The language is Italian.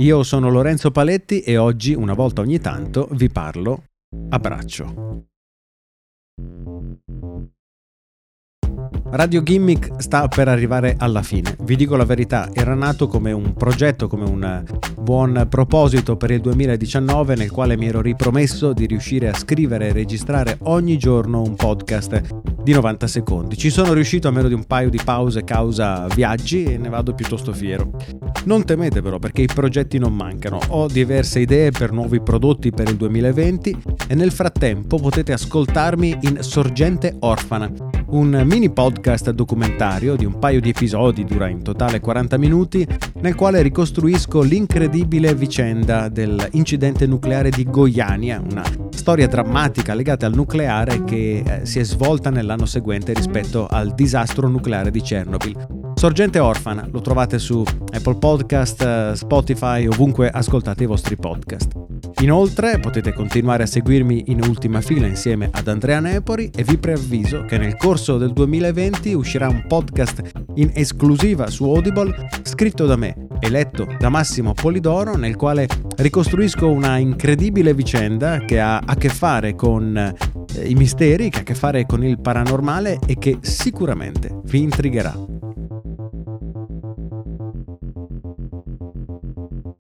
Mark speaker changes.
Speaker 1: Io sono Lorenzo Paletti e oggi, una volta ogni tanto, vi parlo a braccio. Radio Gimmick sta per arrivare alla fine. Vi dico la verità, era nato come un progetto, come un buon proposito per il 2019 nel quale mi ero ripromesso di riuscire a scrivere e registrare ogni giorno un podcast di 90 secondi. Ci sono riuscito a meno di un paio di pause causa viaggi e ne vado piuttosto fiero. Non temete però perché i progetti non mancano. Ho diverse idee per nuovi prodotti per il 2020 e nel frattempo potete ascoltarmi in Sorgente Orfana, un mini podcast documentario di un paio di episodi, dura in totale 40 minuti, nel quale ricostruisco l'incredibile vicenda dell'incidente nucleare di Goiania, una storia drammatica legata al nucleare che eh, si è svolta nell'anno seguente rispetto al disastro nucleare di Chernobyl. Sorgente Orfana, lo trovate su Apple Podcast, eh, Spotify, ovunque ascoltate i vostri podcast. Inoltre potete continuare a seguirmi in ultima fila insieme ad Andrea Nepori e vi preavviso che nel corso del 2020 uscirà un podcast in esclusiva su Audible scritto da me e letto da Massimo Polidoro nel quale ricostruisco una incredibile vicenda che ha a che fare con eh, i misteri, che ha a che fare con il paranormale e che sicuramente vi intrigherà.